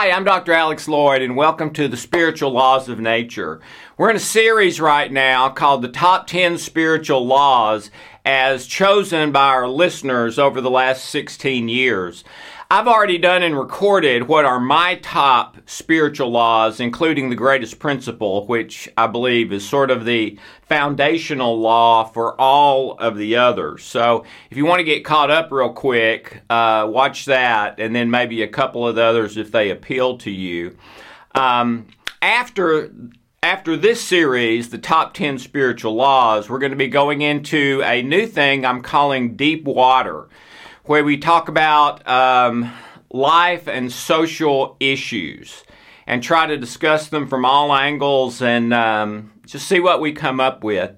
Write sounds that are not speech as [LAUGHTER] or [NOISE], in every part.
Hi, I'm Dr. Alex Loyd, and welcome to the Spiritual Laws of Nature. We're in a series right now called The Top 10 Spiritual Laws as chosen by our listeners over the last 16 years. I've already done and recorded what are my top spiritual laws, including the greatest principle, which I believe is sort of the foundational law for all of the others. So if you want to get caught up real quick, uh, watch that, and then maybe a couple of the others if they appeal to you. Um, after after this series, the top 10 spiritual laws, we're going to be going into a new thing I'm calling deep water where we talk about um, life and social issues and try to discuss them from all angles and um, just see what we come up with.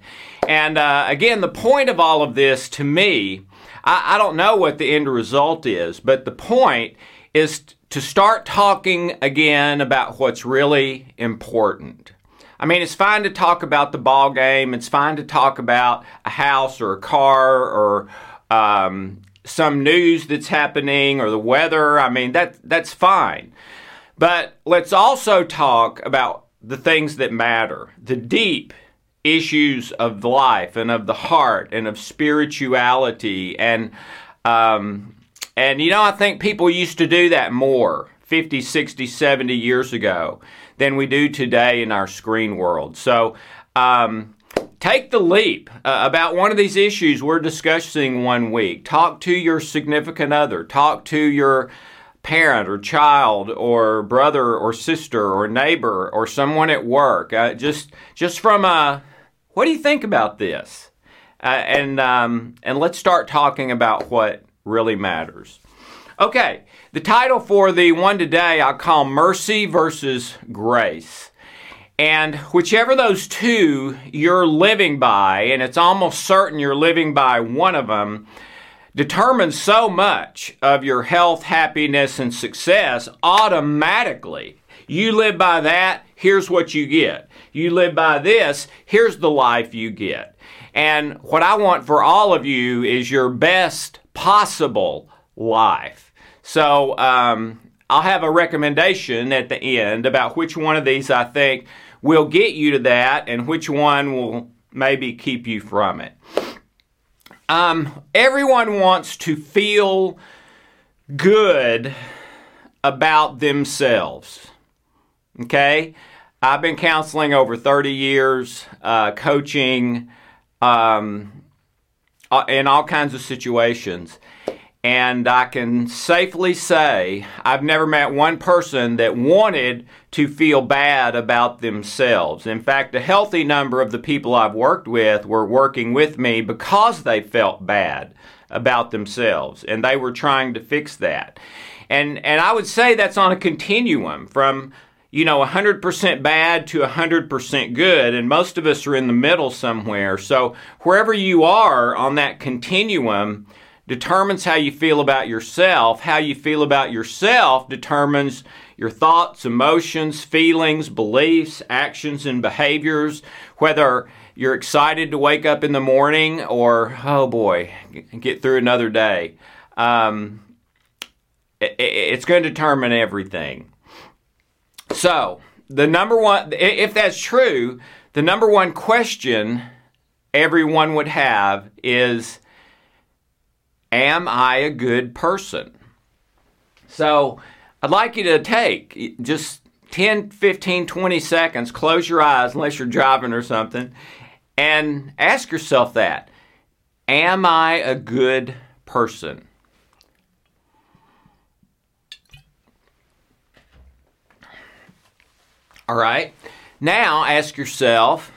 And uh, again, the point of all of this to me, I, I don't know what the end result is, but the point is to start talking again about what's really important. I mean, it's fine to talk about the ball game. It's fine to talk about a house or a car or um, some news that's happening or the weather. I mean, that that's fine. But let's also talk about the things that matter, the deep issues of life and of the heart and of spirituality and um, and you know I think people used to do that more 50, 60, 70 years ago than we do today in our screen world. So um, take the leap uh, about one of these issues we're discussing one week. Talk to your significant other. Talk to your parent or child or brother or sister or neighbor or someone at work. Uh, just just from a what do you think about this? Uh, and um, and let's start talking about what really matters. Okay, the title for the one today I call Mercy versus Grace. And whichever those two you're living by, and it's almost certain you're living by one of them, determines so much of your health, happiness, and success automatically. You live by that, here's what you get. You live by this, here's the life you get. And what I want for all of you is your best possible life. So, um, I'll have a recommendation at the end about which one of these I think will get you to that and which one will maybe keep you from it. Um, everyone wants to feel good about themselves. Okay? I've been counseling over 30 years, uh, coaching um, uh, in all kinds of situations. And I can safely say I've never met one person that wanted to feel bad about themselves. In fact, a healthy number of the people I've worked with were working with me because they felt bad about themselves and they were trying to fix that. And and I would say that's on a continuum from you know 100% bad to 100% good and most of us are in the middle somewhere. So wherever you are on that continuum, determines how you feel about yourself. How you feel about yourself determines your thoughts, emotions, feelings, beliefs, actions, and behaviors. Whether you're excited to wake up in the morning or, oh boy, get through another day. Um, it's going to determine everything. So, the number one, if that's true, the number one question everyone would have is Am I a good person? So I'd like you to take just 10, 15, 20 seconds, close your eyes unless you're driving or something, and ask yourself that Am I a good person? All right. Now ask yourself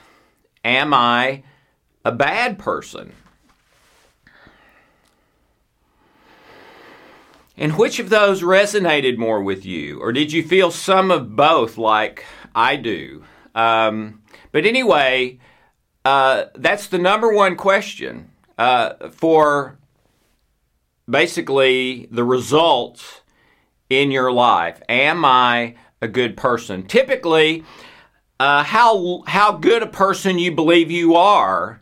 Am I a bad person? And which of those resonated more with you? Or did you feel some of both like I do? Um, but anyway, uh, that's the number one question uh, for basically the results in your life. Am I a good person? Typically, uh, how how good a person you believe you are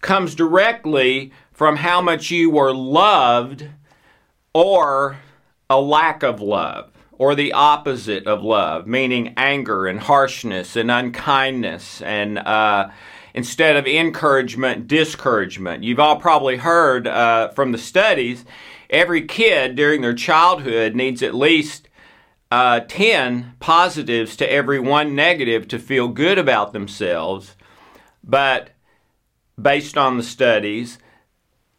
comes directly from how much you were loved or a lack of love or the opposite of love, meaning anger and harshness and unkindness, and uh, instead of encouragement, discouragement. You've all probably heard uh, from the studies every kid during their childhood needs at least uh, 10 positives to every one negative to feel good about themselves. But based on the studies,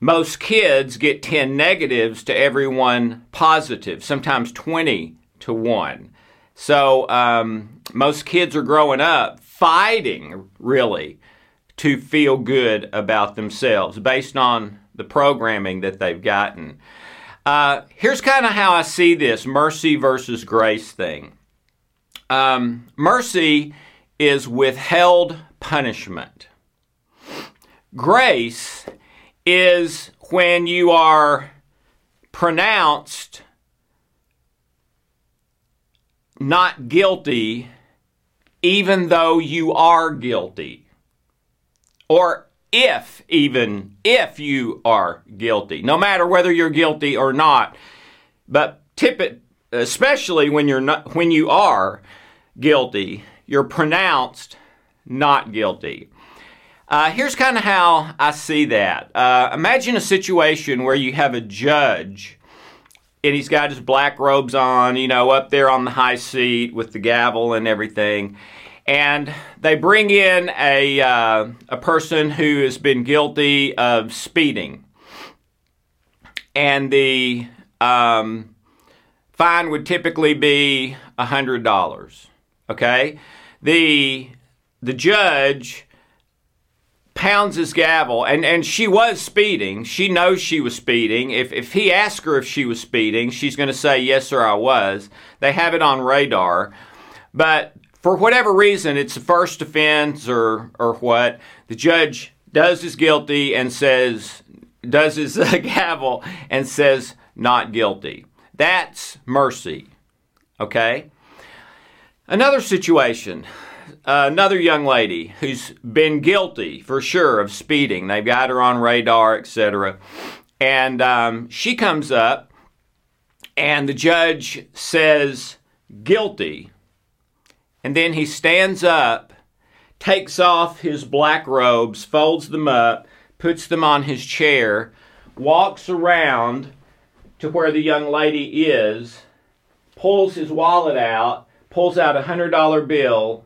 most kids get 10 negatives to every one positive, sometimes 20 to one. So um, most kids are growing up fighting, really, to feel good about themselves based on the programming that they've gotten. Uh, here's kind of how I see this mercy versus grace thing. Um, mercy is withheld punishment. Grace is when you are pronounced not guilty, even though you are guilty. Or if, even if you are guilty, no matter whether you're guilty or not. But tip it, especially when you're not, when you are guilty, you're pronounced not guilty. Uh, here's kind of how I see that. Uh, imagine a situation where you have a judge and he's got his black robes on, you know, up there on the high seat with the gavel and everything. And they bring in a, uh, a person who has been guilty of speeding. And the um, fine would typically be $100. Okay? The, the judge pounds his gavel, and, and she was speeding. She knows she was speeding. If, if he asks her if she was speeding, she's going to say, Yes, sir, I was. They have it on radar. But for whatever reason, it's a first offense or, or what, the judge does his guilty and says, does his uh, [LAUGHS] gavel and says, not guilty. That's mercy. Okay? Another situation another young lady who's been guilty for sure of speeding. They've got her on radar, etc. And um, she comes up, and the judge says guilty. And then he stands up, takes off his black robes, folds them up, puts them on his chair, walks around to where the young lady is, pulls his wallet out, pulls out a hundred dollar bill,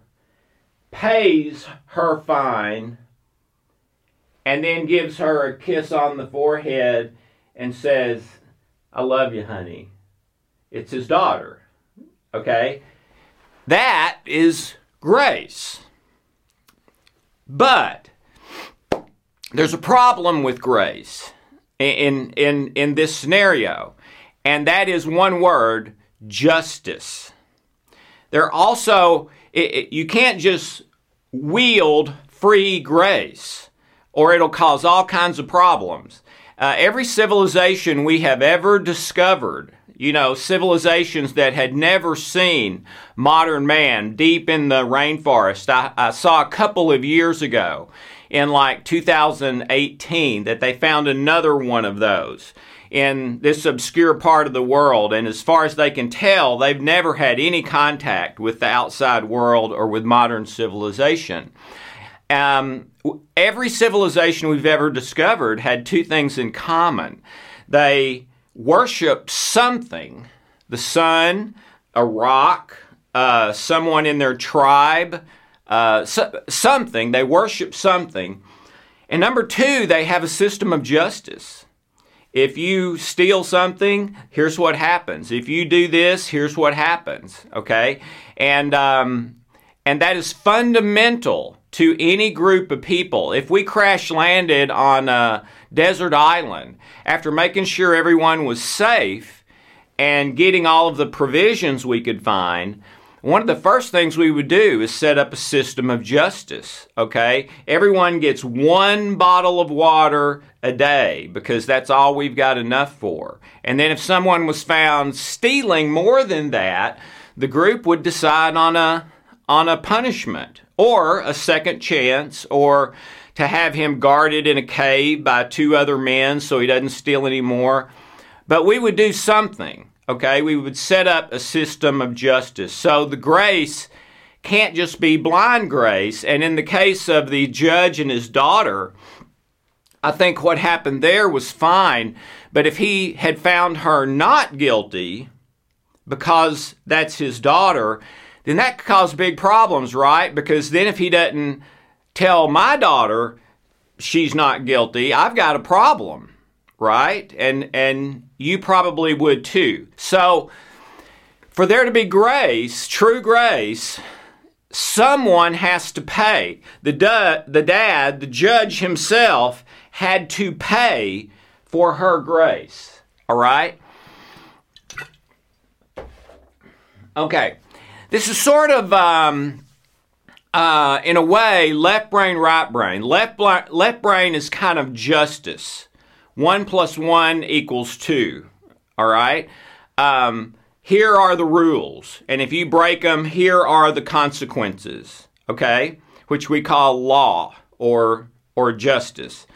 pays her fine, and then gives her a kiss on the forehead and says, I love you, honey. It's his daughter. Okay? That is grace. But there's a problem with grace in, in, in this scenario, and that is one word justice. There also it, it, you can't just wield free grace or it'll cause all kinds of problems. Uh, every civilization we have ever discovered, you know, civilizations that had never seen modern man deep in the rainforest. I, I saw a couple of years ago in like 2018 that they found another one of those in this obscure part of the world. And as far as they can tell, they've never had any contact with the outside world or with modern civilization. Um, every civilization we've ever discovered had two things in common. They worshiped something the sun, a rock, uh, someone in their tribe, uh, so, something. They worship something. And number two, they have a system of justice. If you steal something, here's what happens. If you do this, here's what happens. Okay, and um, and that is fundamental to any group of people. If we crash landed on a desert island after making sure everyone was safe and getting all of the provisions we could find, one of the first things we would do is set up a system of justice, okay? Everyone gets one bottle of water a day because that's all we've got enough for. And then if someone was found stealing more than that, the group would decide on a on a punishment or a second chance or to have him guarded in a cave by two other men so he doesn't steal anymore. But we would do something Okay, we would set up a system of justice. So the grace can't just be blind grace. And in the case of the judge and his daughter, I think what happened there was fine. But if he had found her not guilty because that's his daughter, then that could cause big problems, right? Because then if he doesn't tell my daughter she's not guilty, I've got a problem, right? And and you probably would too. So for there to be grace, true grace, someone has to pay. The, du- the dad, the judge himself, had to pay for her grace. All right? Okay. This is sort of, um, uh, in a way, left brain, right brain. Left, left brain is kind of justice. One plus one equals two. All right? Um, here are the rules. And if you break them, here are the consequences. Okay? Which we call law or, or justice.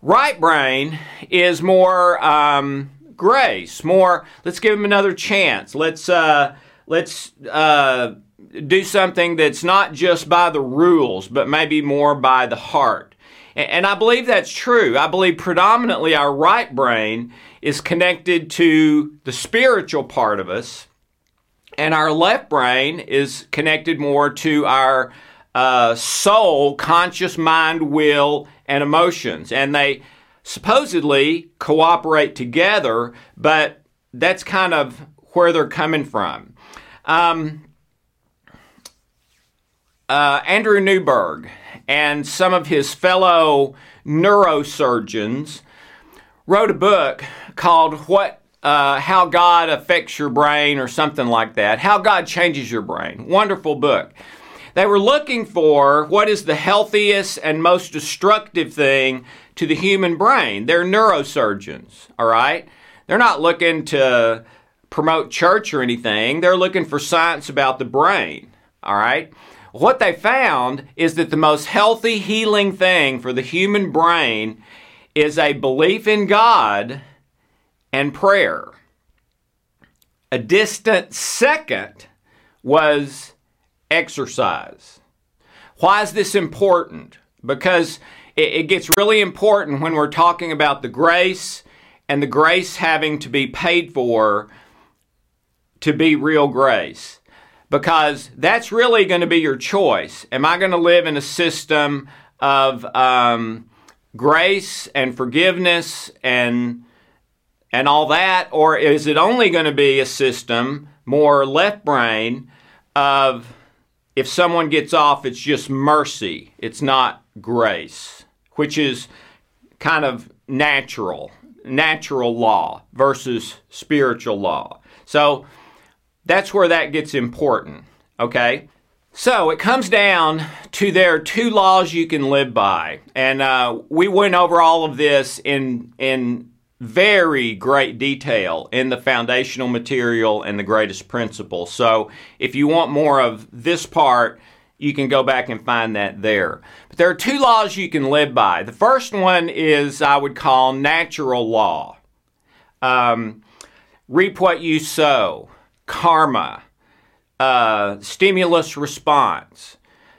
Right brain is more um, grace, more, let's give him another chance. Let's, uh, let's uh, do something that's not just by the rules, but maybe more by the heart. And, I believe that's true. I believe predominantly our right brain is connected to the spiritual part of us, and our left brain is connected more to our uh, soul, conscious mind, will, and emotions. And they supposedly cooperate together, but that's kind of where they're coming from. Um, uh, Andrew Newberg and some of his fellow neurosurgeons wrote a book called What uh, How God Affects Your Brain or something like that. How God Changes Your Brain. Wonderful book. They were looking for what is the healthiest and most destructive thing to the human brain. They're neurosurgeons, all right? They're not looking to promote church or anything. They're looking for science about the brain, all right? What they found is that the most healthy, healing thing for the human brain is a belief in God and prayer. A distant second was exercise. Why is this important? Because it, gets really important when we're talking about the grace and the grace having to be paid for to be real grace. Because that's really going to be your choice. Am I going to live in a system of um, grace and forgiveness and and all that, or is it only going to be a system more left brain of if someone gets off, it's just mercy, it's not grace, which is kind of natural, natural law versus spiritual law. So that's where that gets important, okay? So it comes down to there are two laws you can live by, and uh, we went over all of this in in very great detail in the foundational material and the greatest principle. So if you want more of this part, you can go back and find that there. But there are two laws you can live by. The first one is I would call natural law. Um, reap what you sow, karma, uh, stimulus response.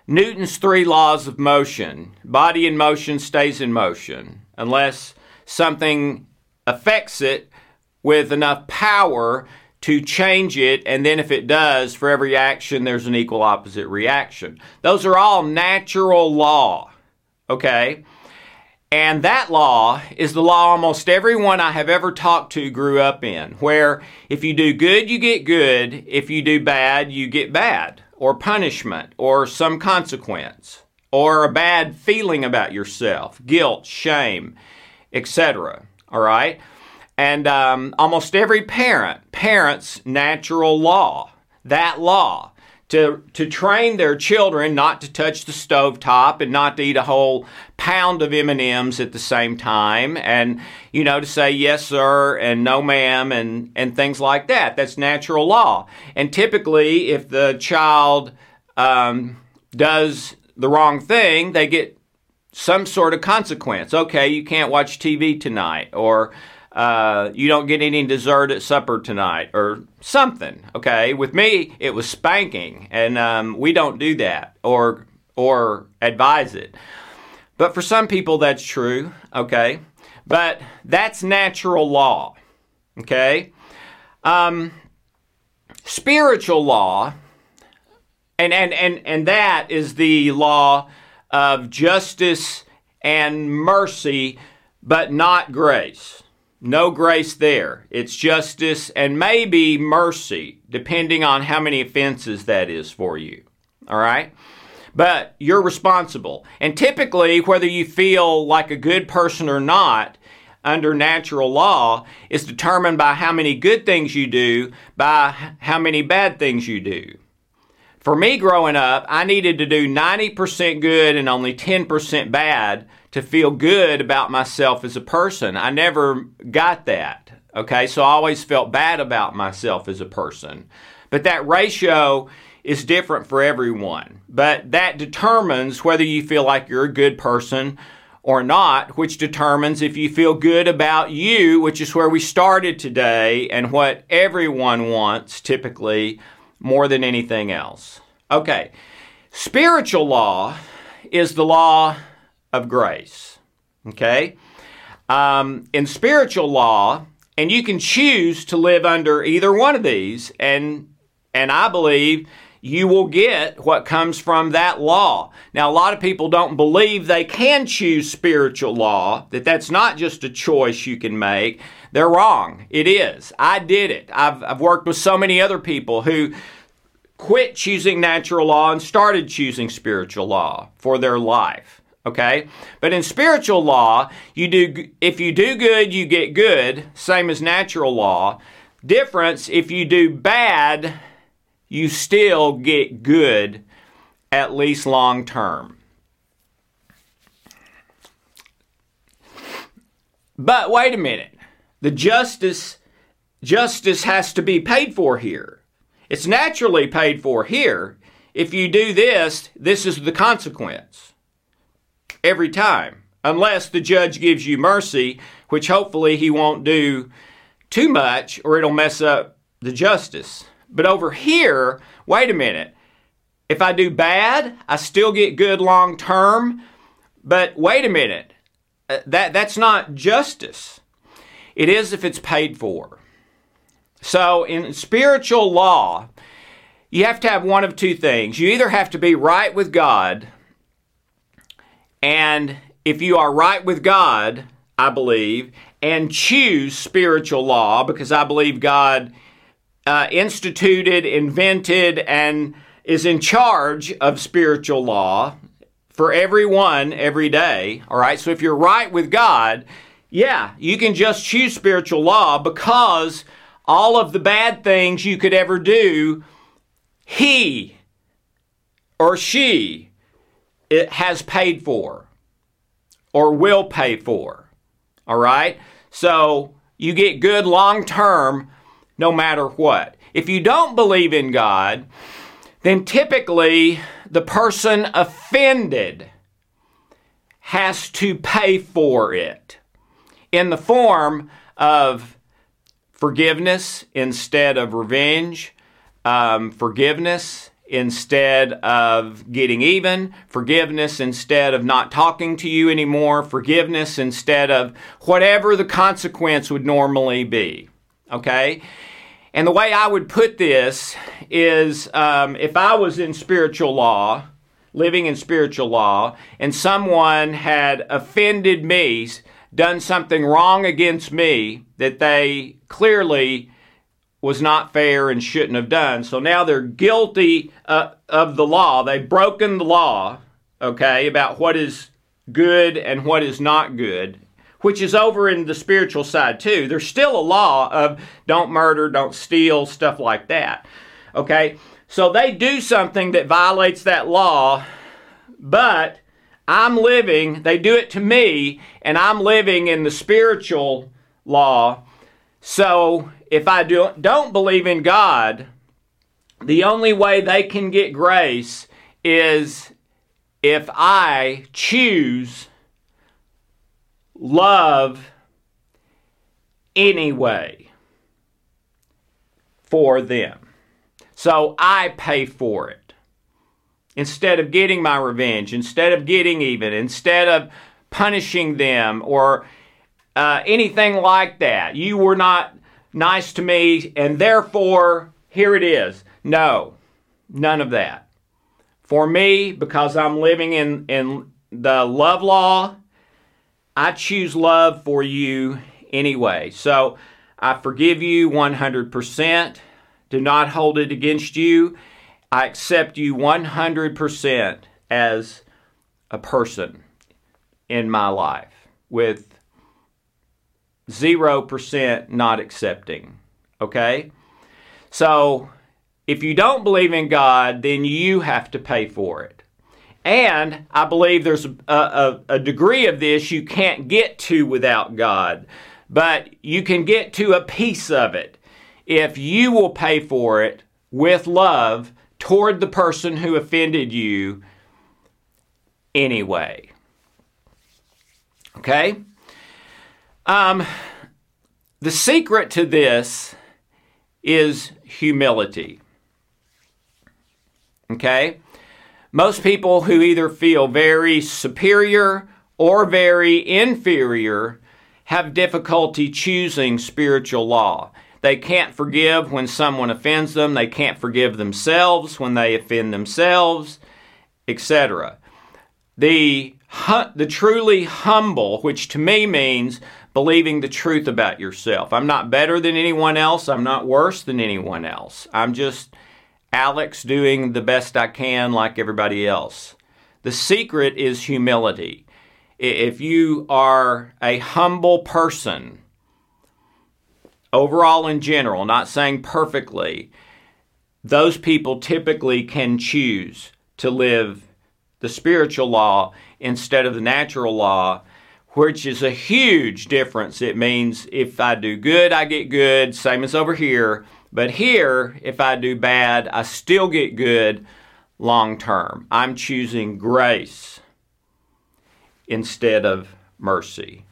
Newton's three laws of motion. Body in motion stays in motion unless something affects it with enough power to change it, and then if it does, for every action, there's an equal opposite reaction. Those are all natural law, okay? And that law is the law almost everyone I have ever talked to grew up in, where if you do good, you get good. If you do bad, you get bad, or punishment, or some consequence, or a bad feeling about yourself, guilt, shame, etc. All right? And um, almost every parent, parents' natural law, that law, to, to train their children not to touch the stove top and not to eat a whole pound of M&Ms at the same time and you know to say yes sir and no ma'am and and things like that that's natural law and typically if the child um, does the wrong thing they get some sort of consequence. Okay, you can't watch TV tonight, or uh, you don't get any dessert at supper tonight, or something. Okay, with me it was spanking, and um, we don't do that or or advise it. But for some people that's true. Okay, but that's natural law. Okay, um, spiritual law, and and and and that is the law of justice and mercy, but not grace. No grace there. It's justice and maybe mercy, depending on how many offenses that is for you. All right? But you're responsible. And typically, whether you feel like a good person or not, under natural law is determined by how many good things you do, by how many bad things you do. For me growing up, I needed to do 90% good and only 10% bad to feel good about myself as a person. I never got that. Okay, so I always felt bad about myself as a person. But that ratio is different for everyone. But that determines whether you feel like you're a good person or not, which determines if you feel good about you, which is where we started today and what everyone wants typically more than anything else. Okay, spiritual law is the law of grace. Okay? Um, in spiritual law, and you can choose to live under either one of these, and and I believe you will get what comes from that law. Now, a lot of people don't believe they can choose spiritual law, that that's not just a choice you can make. They're wrong. It is. I did it. I've, I've worked with so many other people who quit choosing natural law and started choosing spiritual law for their life okay? But in spiritual law you do if you do good you get good same as natural law. Difference if you do bad you still get good at least long term. But wait a minute. The justice justice has to be paid for here. It's naturally paid for here. If you do this this is the consequence every time, unless the judge gives you mercy, which hopefully he won't do too much or it'll mess up the justice. But over here, wait a minute. If I do bad, I still get good long term. But wait a minute. Uh, that, that's not justice. It is if it's paid for. So in spiritual law, you have to have one of two things. You either have to be right with God and if you are right with God, I believe, and choose spiritual law, because I believe God uh, instituted, invented, and is in charge of spiritual law for everyone every day. All right, so if you're right with God, yeah, you can just choose spiritual law because all of the bad things you could ever do, He or she it has paid for or will pay for. All right? So you get good long term no matter what. If you don't believe in God, then typically the person offended has to pay for it in the form of forgiveness instead of revenge, um, forgiveness instead of getting even, forgiveness instead of not talking to you anymore, forgiveness instead of whatever the consequence would normally be. Okay? And the way I would put this is um, if I was in spiritual law, living in spiritual law, and someone had offended me, done something wrong against me that they clearly was not fair and shouldn't have done. So now they're guilty uh, of the law. They've broken the law, okay, about what is good and what is not good, which is over in the spiritual side too. There's still a law of don't murder, don't steal, stuff like that, okay? So they do something that violates that law, but I'm living, they do it to me, and I'm living in the spiritual law. So if I do, don't believe in God, the only way they can get grace is if I choose love anyway for them. So I pay for it. Instead of getting my revenge, instead of getting even, instead of punishing them or uh, anything like that. You were not nice to me, and therefore, here it is. No, none of that. For me, because I'm living in, in the love law, I choose love for you anyway. So I forgive you 100%. Do not hold it against you. I accept you 100% as a person in my life with 0% not accepting. Okay? So, if you don't believe in God, then you have to pay for it. And I believe there's a, a, a, degree of this you can't get to without God, but you can get to a piece of it if you will pay for it with love toward the person who offended you anyway. Okay? Um, the secret to this is humility. Okay? Most people who either feel very superior or very inferior have difficulty choosing spiritual law. They can't forgive when someone offends them, they can't forgive themselves when they offend themselves, etc. The, the truly humble, which to me means believing the truth about yourself. I'm not better than anyone else, I'm not worse than anyone else. I'm just Alex doing the best I can like everybody else. The secret is humility. If you are a humble person, overall in general, not saying perfectly, those people typically can choose to live the spiritual law instead of the natural law which is a huge difference. It means if I do good, I get good, same as over here. But here, if I do bad, I still get good long term. I'm choosing grace instead of mercy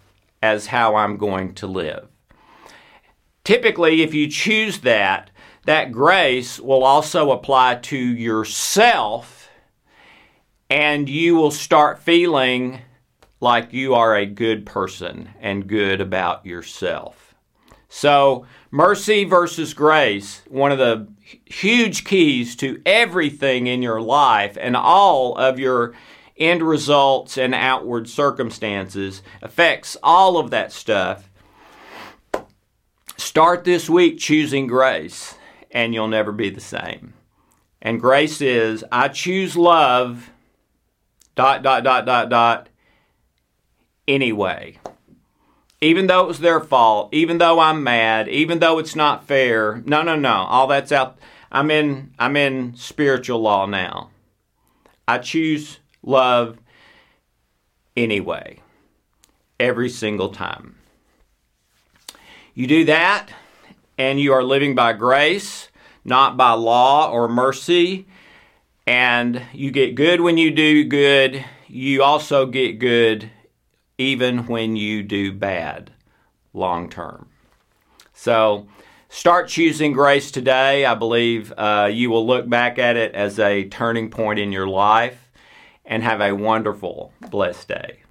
as how I'm going to live. Typically, if you choose that, that grace will also apply to yourself, and you will start feeling like you are a good person and good about yourself. So, mercy versus grace, one of the huge keys to everything in your life and all of your end results and outward circumstances affects all of that stuff. Start this week choosing grace, and you'll never be the same. And grace is I choose love, dot, dot, dot, dot, dot, anyway. Even though it was their fault, even though I'm mad, even though it's not fair. No, no, no. All that's out. I'm in I'm in spiritual law now. I choose love anyway. Every single time. You do that and you are living by grace, not by law or mercy, and you get good when you do good. You also get good even when you do bad long term. So start choosing grace today. I believe uh, you will look back at it as a turning point in your life and have a wonderful, blessed day.